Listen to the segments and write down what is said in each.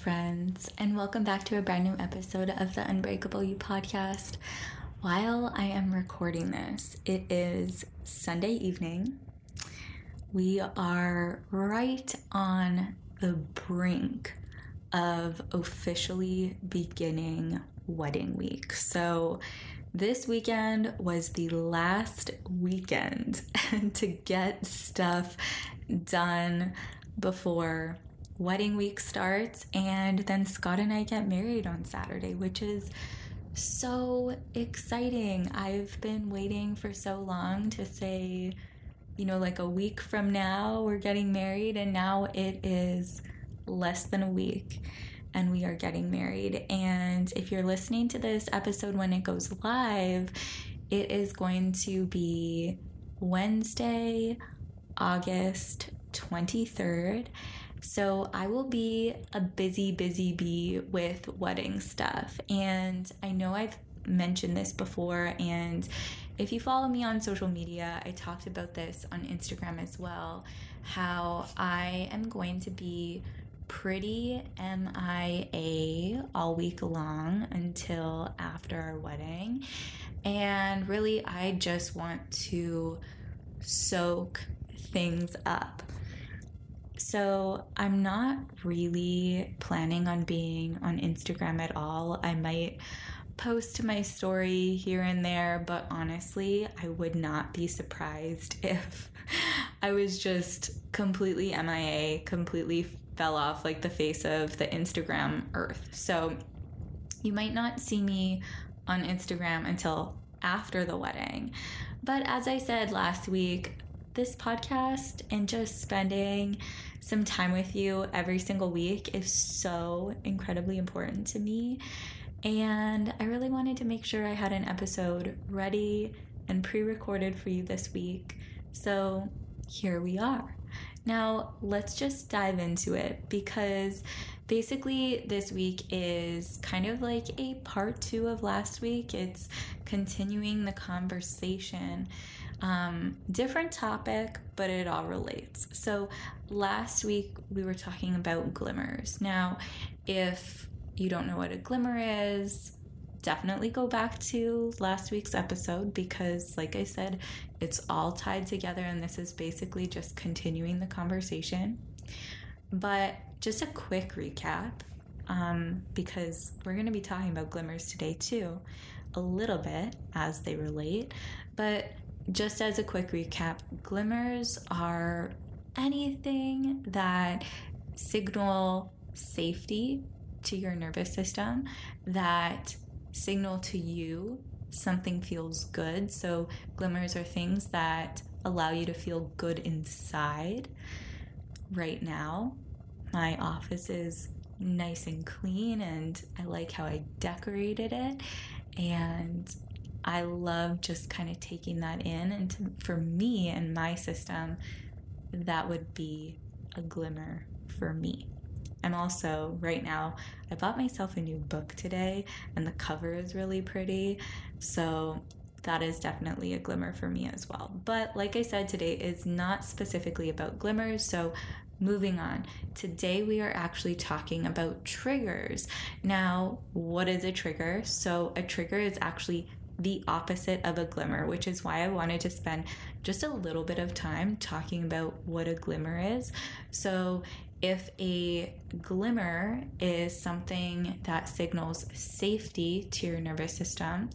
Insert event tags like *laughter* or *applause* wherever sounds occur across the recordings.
Friends, and welcome back to a brand new episode of the Unbreakable You podcast. While I am recording this, it is Sunday evening. We are right on the brink of officially beginning wedding week. So, this weekend was the last weekend *laughs* to get stuff done before wedding week starts, and then Scott and I get married on Saturday, which is so exciting. I've been waiting for so long to say, you know, like a week from now, we're getting married, and now it is less than a week and we are getting married. And if you're listening to this episode when it goes live, it is going to be Wednesday, August 23rd. So I will be a busy, busy bee with wedding stuff. And I know I've mentioned this before. And if you follow me on social media, I talked about this on Instagram as well how I am going to be pretty MIA all week long until after our wedding. And really, I just want to soak things up. So I'm not really planning on being on Instagram at all. I might post my story here and there, but honestly, I would not be surprised *laughs* if I was just completely MIA, completely fell off like the face of the Instagram earth. So you might not see me on Instagram until after the wedding. But as I said last week, this podcast and just spending some time with you every single week is so incredibly important to me. And I really wanted to make sure I had an episode ready and pre recorded for you this week. So here we are. Now, let's just dive into it because basically, this week is kind of like a part two of last week. It's continuing the conversation um, different topic, but it all relates. So, last week we were talking about glimmers. Now, if you don't know what a glimmer is, definitely go back to last week's episode because, like I said, it's all tied together, and this is basically just continuing the conversation. But just a quick recap um, because we're going to be talking about glimmers today too, a little bit as they relate. But just as a quick recap, glimmers are anything that signal safety to your nervous system, that signal to you something feels good. So, glimmers are things that allow you to feel good inside. Right now, my office is nice and clean, and I like how I decorated it. And I love just kind of taking that in. And to, for me and my system, that would be a glimmer for me. I'm also, right now, I bought myself a new book today, and the cover is really pretty. So that is definitely a glimmer for me as well. But like I said, today is not specifically about glimmers. So moving on. Today we are actually talking about triggers. Now, what is a trigger? So, a trigger is actually the opposite of a glimmer, which is why I wanted to spend just a little bit of time talking about what a glimmer is. So, if a glimmer is something that signals safety to your nervous system,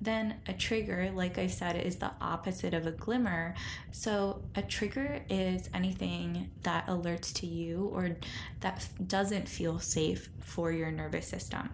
then a trigger, like I said, is the opposite of a glimmer. So, a trigger is anything that alerts to you or that doesn't feel safe for your nervous system.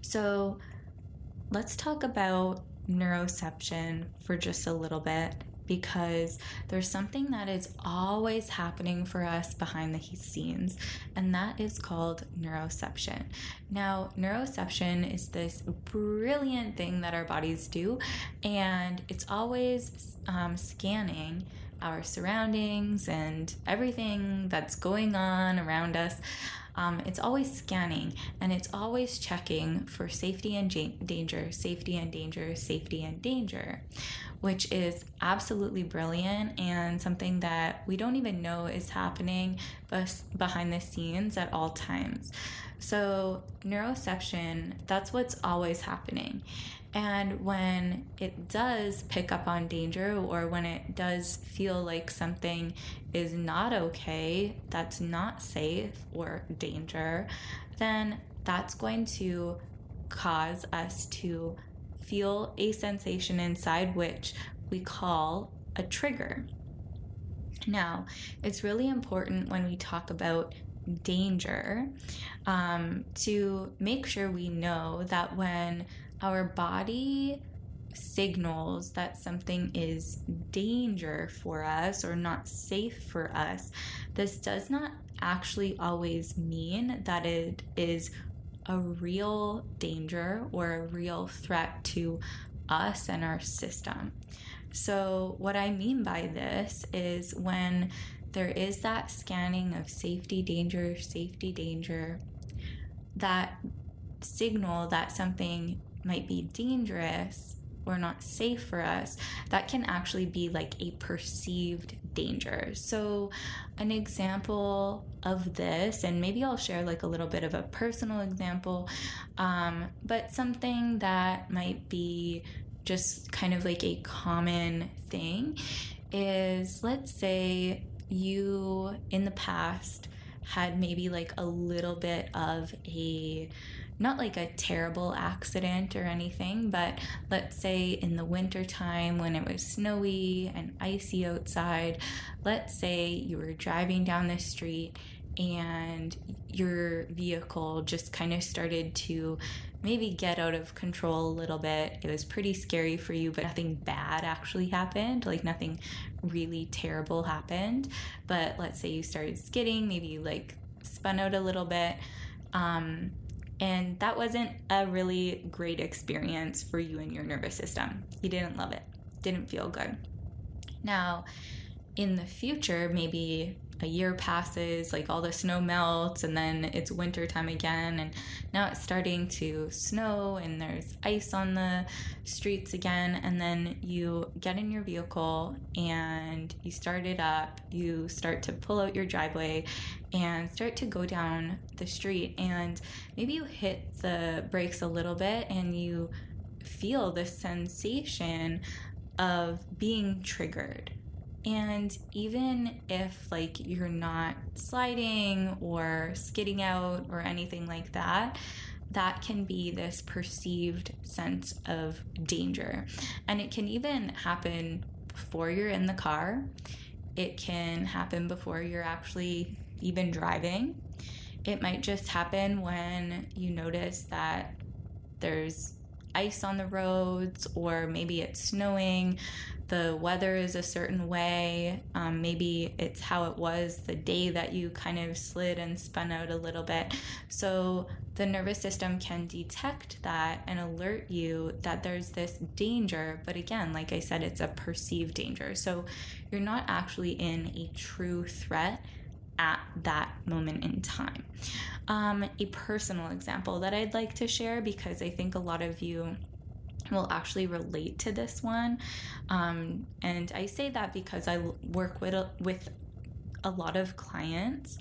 So, let's talk about neuroception for just a little bit because there's something that is always happening for us behind the scenes, and that is called neuroception. Now, neuroception is this brilliant thing that our bodies do, and it's always um, scanning our surroundings and everything that's going on around us. Um, it's always scanning and it's always checking for safety and danger, safety and danger, safety and danger, which is absolutely brilliant and something that we don't even know is happening behind the scenes at all times. So, neuroception, that's what's always happening. And when it does pick up on danger or when it does feel like something is not okay, that's not safe or danger, then that's going to cause us to feel a sensation inside which we call a trigger. Now, it's really important when we talk about danger um, to make sure we know that when our body signals that something is danger for us or not safe for us, this does not actually always mean that it is a real danger or a real threat to us and our system. So, what I mean by this is when there is that scanning of safety, danger, safety, danger, that signal that something might be dangerous or not safe for us, that can actually be like a perceived danger. So, an example of this, and maybe I'll share like a little bit of a personal example, um, but something that might be just kind of like a common thing is let's say you in the past had maybe like a little bit of a not like a terrible accident or anything, but let's say in the winter time when it was snowy and icy outside, let's say you were driving down the street and your vehicle just kind of started to maybe get out of control a little bit. It was pretty scary for you, but nothing bad actually happened. Like nothing really terrible happened. But let's say you started skidding, maybe you like spun out a little bit. Um, and that wasn't a really great experience for you and your nervous system. You didn't love it, didn't feel good. Now, in the future, maybe a year passes, like all the snow melts, and then it's winter time again, and now it's starting to snow, and there's ice on the streets again. And then you get in your vehicle and you start it up, you start to pull out your driveway and start to go down the street, and maybe you hit the brakes a little bit and you feel the sensation of being triggered and even if like you're not sliding or skidding out or anything like that, that can be this perceived sense of danger. And it can even happen before you're in the car. It can happen before you're actually even driving. It might just happen when you notice that there's ice on the roads or maybe it's snowing the weather is a certain way. Um, maybe it's how it was the day that you kind of slid and spun out a little bit. So the nervous system can detect that and alert you that there's this danger. But again, like I said, it's a perceived danger. So you're not actually in a true threat at that moment in time. Um, a personal example that I'd like to share because I think a lot of you will actually relate to this one. Um, and I say that because I work with a, with a lot of clients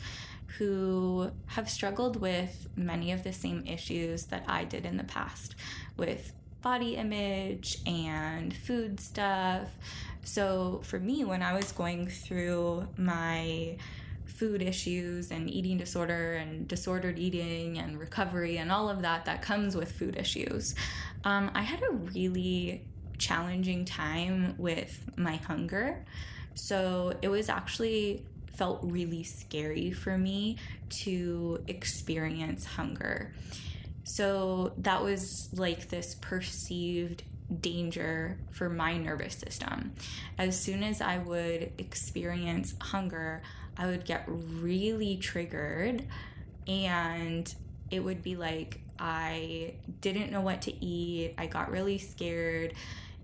who have struggled with many of the same issues that I did in the past with body image and food stuff. So for me, when I was going through my food issues and eating disorder and disordered eating and recovery and all of that that comes with food issues. Um, I had a really challenging time with my hunger. So it was actually felt really scary for me to experience hunger. So that was like this perceived danger for my nervous system. As soon as I would experience hunger, I would get really triggered and it would be like I didn't know what to eat. I got really scared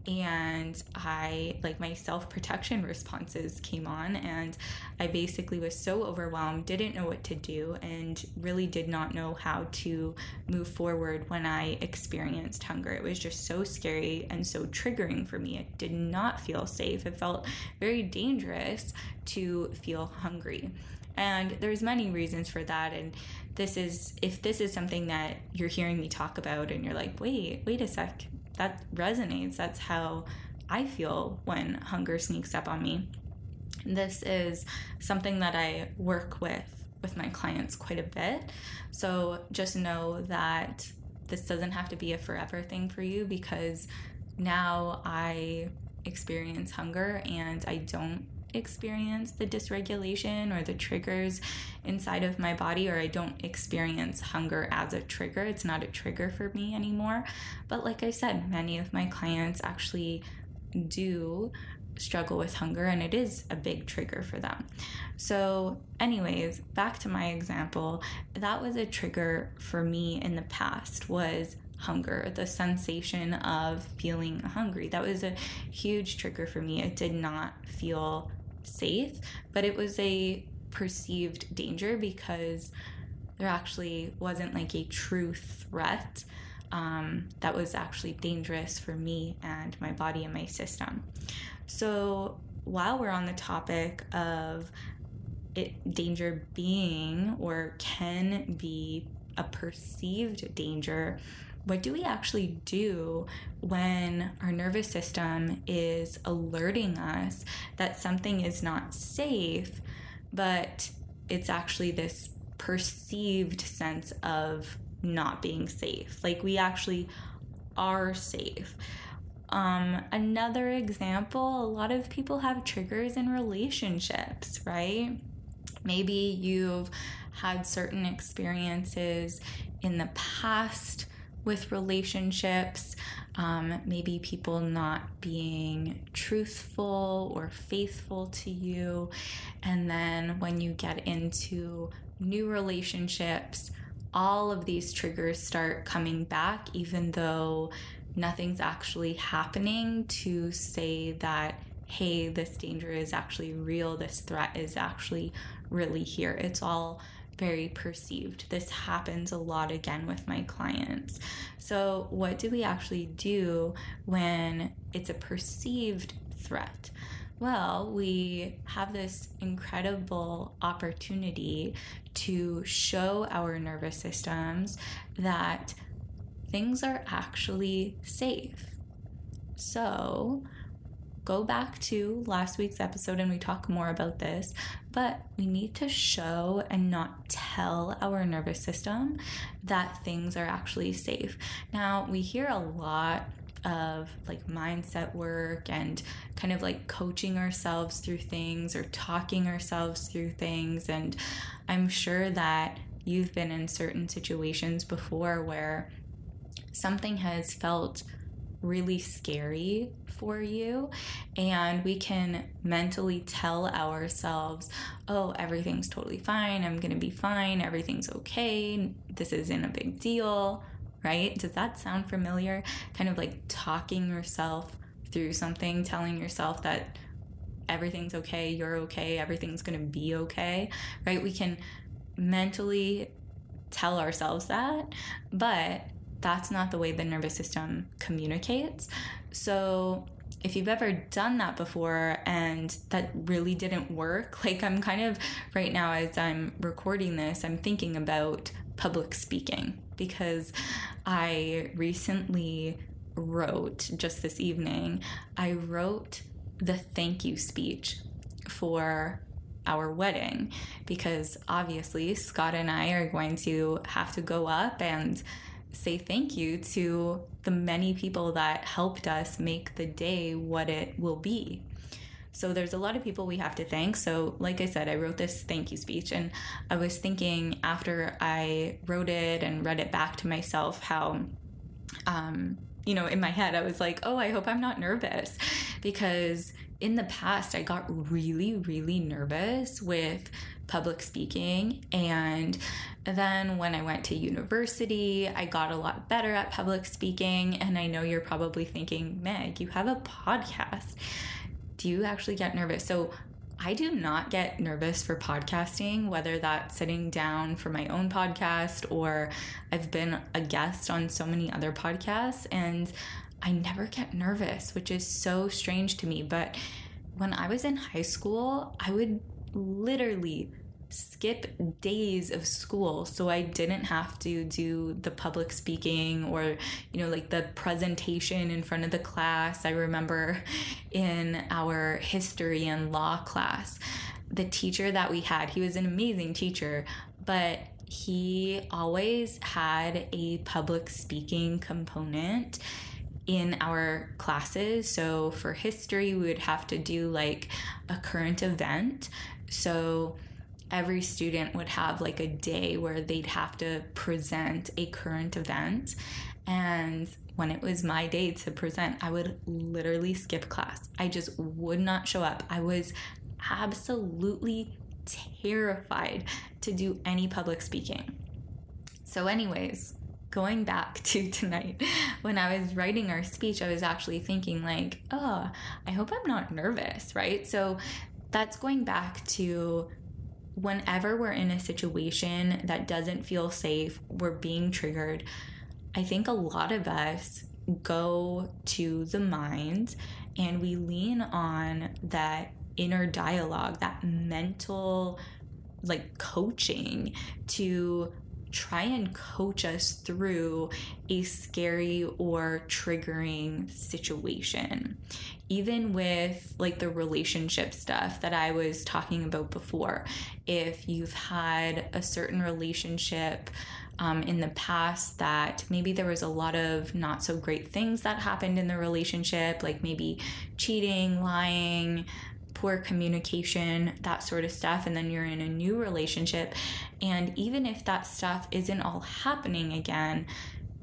and I like my self protection responses came on, and I basically was so overwhelmed, didn't know what to do, and really did not know how to move forward when I experienced hunger. It was just so scary and so triggering for me. It did not feel safe. It felt very dangerous to feel hungry. And there's many reasons for that and this is if this is something that you're hearing me talk about and you're like, "Wait, wait a sec that resonates. That's how I feel when hunger sneaks up on me. This is something that I work with with my clients quite a bit. So just know that this doesn't have to be a forever thing for you because now I experience hunger and I don't experience the dysregulation or the triggers inside of my body, or I don't experience hunger as a trigger. It's not a trigger for me anymore. But like I said, many of my clients actually do struggle with hunger and it is a big trigger for them. So, anyways, back to my example, that was a trigger for me in the past was hunger, the sensation of feeling hungry. That was a huge trigger for me. It did not feel safe, but it was a perceived danger because there actually wasn't like a true threat um, that was actually dangerous for me and my body and my system. So, while we're on the topic of it, danger being or can be a perceived danger, what do we actually do when our nervous system is alerting us that something is not safe, but it's actually this perceived sense of not being safe? Like we actually are safe. Um, another example a lot of people have triggers in relationships, right? Maybe you've had certain experiences in the past with relationships, um, maybe people not being truthful or faithful to you. And then when you get into new relationships, all of these triggers start coming back, even though nothing's actually happening to say that, hey, this danger is actually real, this threat is actually really here. It's all very perceived. This happens a lot again with my clients. So, what do we actually do when it's a perceived threat? Well, we have this incredible opportunity to show our nervous systems that things are actually safe. So, go back to last week's episode and we talk more about this. But we need to show and not tell our nervous system that things are actually safe. Now, we hear a lot of like mindset work and kind of like coaching ourselves through things or talking ourselves through things. And I'm sure that you've been in certain situations before where something has felt really scary for you and we can mentally tell ourselves oh everything's totally fine. I'm gonna be fine. Everything's okay. This isn't a big deal. Right? Does that sound familiar? Kind of like talking yourself through something telling yourself that everything's okay you're okay everything's gonna be okay right? We can mentally tell ourselves that but that's not the way the nervous system communicates. So, if you've ever done that before and that really didn't work, *laughs* like I'm kind of right now as I'm recording this, I'm thinking about public speaking because I recently wrote just this evening, I wrote the thank you speech for our wedding because obviously Scott and I are going to have to go up and say thank you to the many people that helped us make the day what it will be. So there's a lot of people we have to thank. So, like I said, I wrote this thank you speech, and I was thinking after I wrote it and read it back to myself how um, you know, in my head, I was like, oh, I hope I'm not nervous because in the past, I got really, really nervous with public speaking. And then when I went to university, I got a lot better at public speaking. And I know you're probably thinking, Meg, you have a podcast. Do you actually get nervous? So I do not get nervous for podcasting, whether that's sitting down for my own podcast or I've been a guest on so many other podcasts and I never get nervous, which is so strange to me. But when I was in high school, I would literally skip days of school so I didn't have to do the public speaking or, you know, like the presentation in front of the class. I remember in our history and law class, the teacher that we had, he was an amazing teacher, but he always had a public speaking component in our classes. So for history, we would have to do like a current event. So every student would have like a day where they'd have to present a current event. And when it was my day to present, I would literally skip class. I just would not show up. I was absolutely terrified to do any public speaking. So, anyways, going back *laughs* to tonight, when I was writing our speech, I was actually thinking, like, oh, I hope I'm not nervous, right? So, that's going back to whenever we're in a situation that doesn't feel safe, we're being triggered. I think a lot of us go to the mind and we lean on that inner dialogue, that mental like coaching to try and coach us through a scary or triggering situation. Even with like the relationship stuff that I was talking about before, if you've had a certain relationship um, in the past that maybe there was a lot of not so great things that happened in the relationship, like maybe cheating, lying, poor communication, that sort of stuff, and then you're in a new relationship. And even if that stuff isn't all happening again,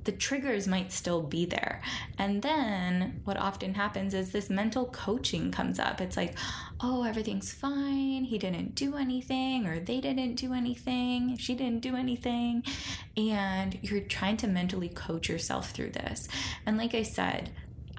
the triggers might still be there. And then what often happens is this mental coaching comes up. It's like, oh, everything's fine. He didn't do anything, or they didn't do anything. She didn't do anything. And you're trying to mentally coach yourself through this. And like I said,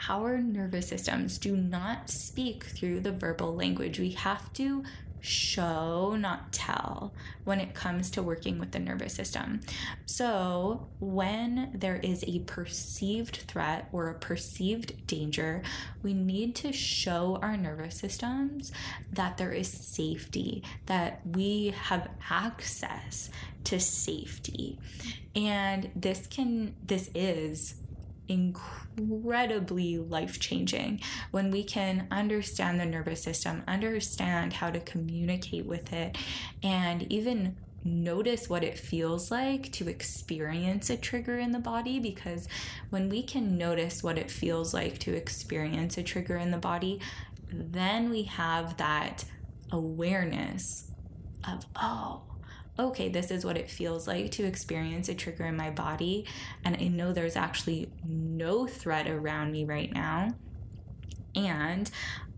our nervous systems do not speak through the verbal language. We have to show, not tell, when it comes to working with the nervous system. So, when there is a perceived threat or a perceived danger, we need to show our nervous systems that there is safety, that we have access to safety. And this can, this is incredibly life changing when we can understand the nervous system, understand how to communicate with it, and even notice what it feels like to experience a trigger in the body because when we can notice what it feels like to experience a trigger in the body, then we have that awareness of, oh, okay, this is what it feels like to experience a trigger in my body. And I know there's actually no threat around me right now. And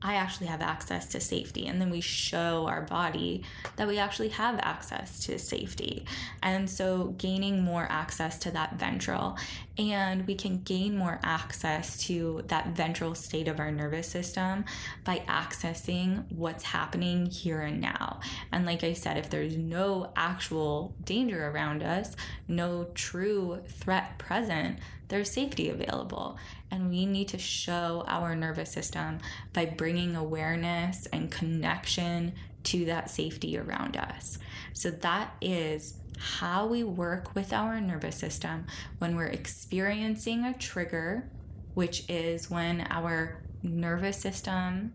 I actually have access to safety. And then we show our body that we actually have access to safety. And so gaining more access to that ventral. And we can gain more access to that ventral state of our nervous system by accessing what's happening here and now. And like I said, if there's no actual danger around us, no true threat present, there's safety available. And we need to show our nervous system by bringing awareness and connection to that safety around us. So, that is how we work with our nervous system when we're experiencing a trigger, which is when our nervous system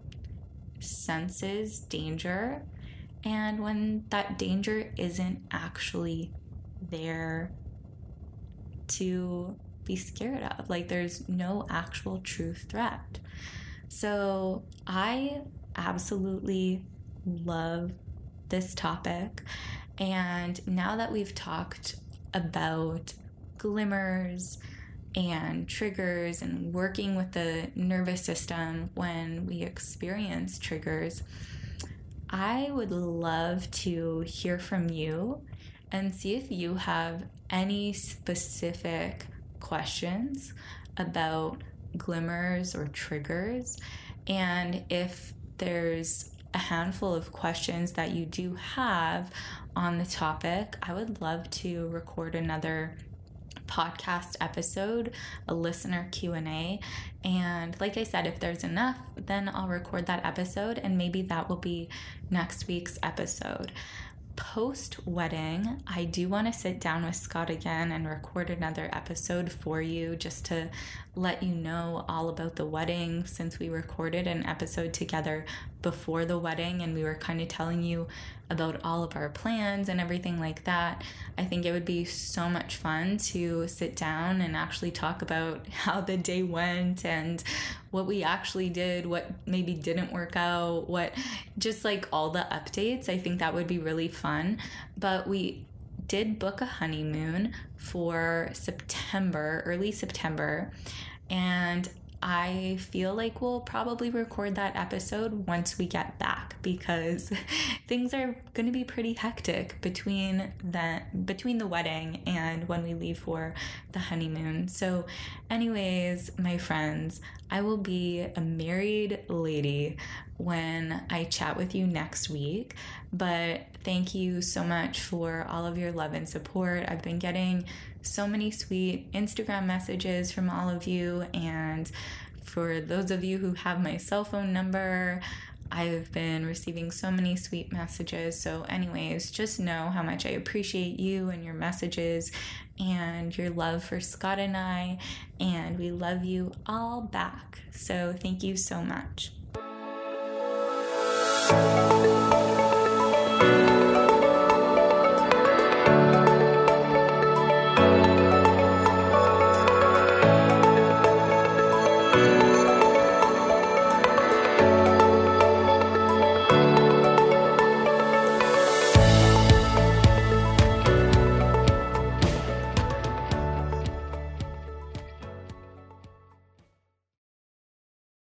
senses danger and when that danger isn't actually there to be scared of. Like there's no actual true threat. So I absolutely love this topic. And now that we've talked about glimmers, and triggers and working with the nervous system when we experience triggers, I would love to hear from you and see if you have any specific questions about glimmers or triggers. And if there's a handful of questions that you do have on the topic, I would love to record another podcast episode, a listener Q&A, and like I said if there's enough, then I'll record that episode and maybe that will be next week's episode. Post wedding, I do want to sit down with Scott again and record another episode for you just to let you know all about the wedding since we recorded an episode together before the wedding and we were kind of telling you about all of our plans and everything like that. I think it would be so much fun to sit down and actually talk about *laughs* how the day went and what we actually did, what maybe didn't work out, what just like all the updates. I think that would be really fun. But we did book a honeymoon for September, early September. And I feel like we'll probably record that episode once we get back because *laughs* things are going to be pretty hectic between the between the wedding and when we leave for the honeymoon. So anyways, my friends, I will be a married lady when I chat with you next week. But thank you so much for all of your love and support. I've been getting so many sweet Instagram messages from all of you. And for those of you who have my cell phone number, I've been receiving so many sweet messages. So, anyways, just know how much I appreciate you and your messages and your love for Scott and I. And we love you all back. So, thank you so much.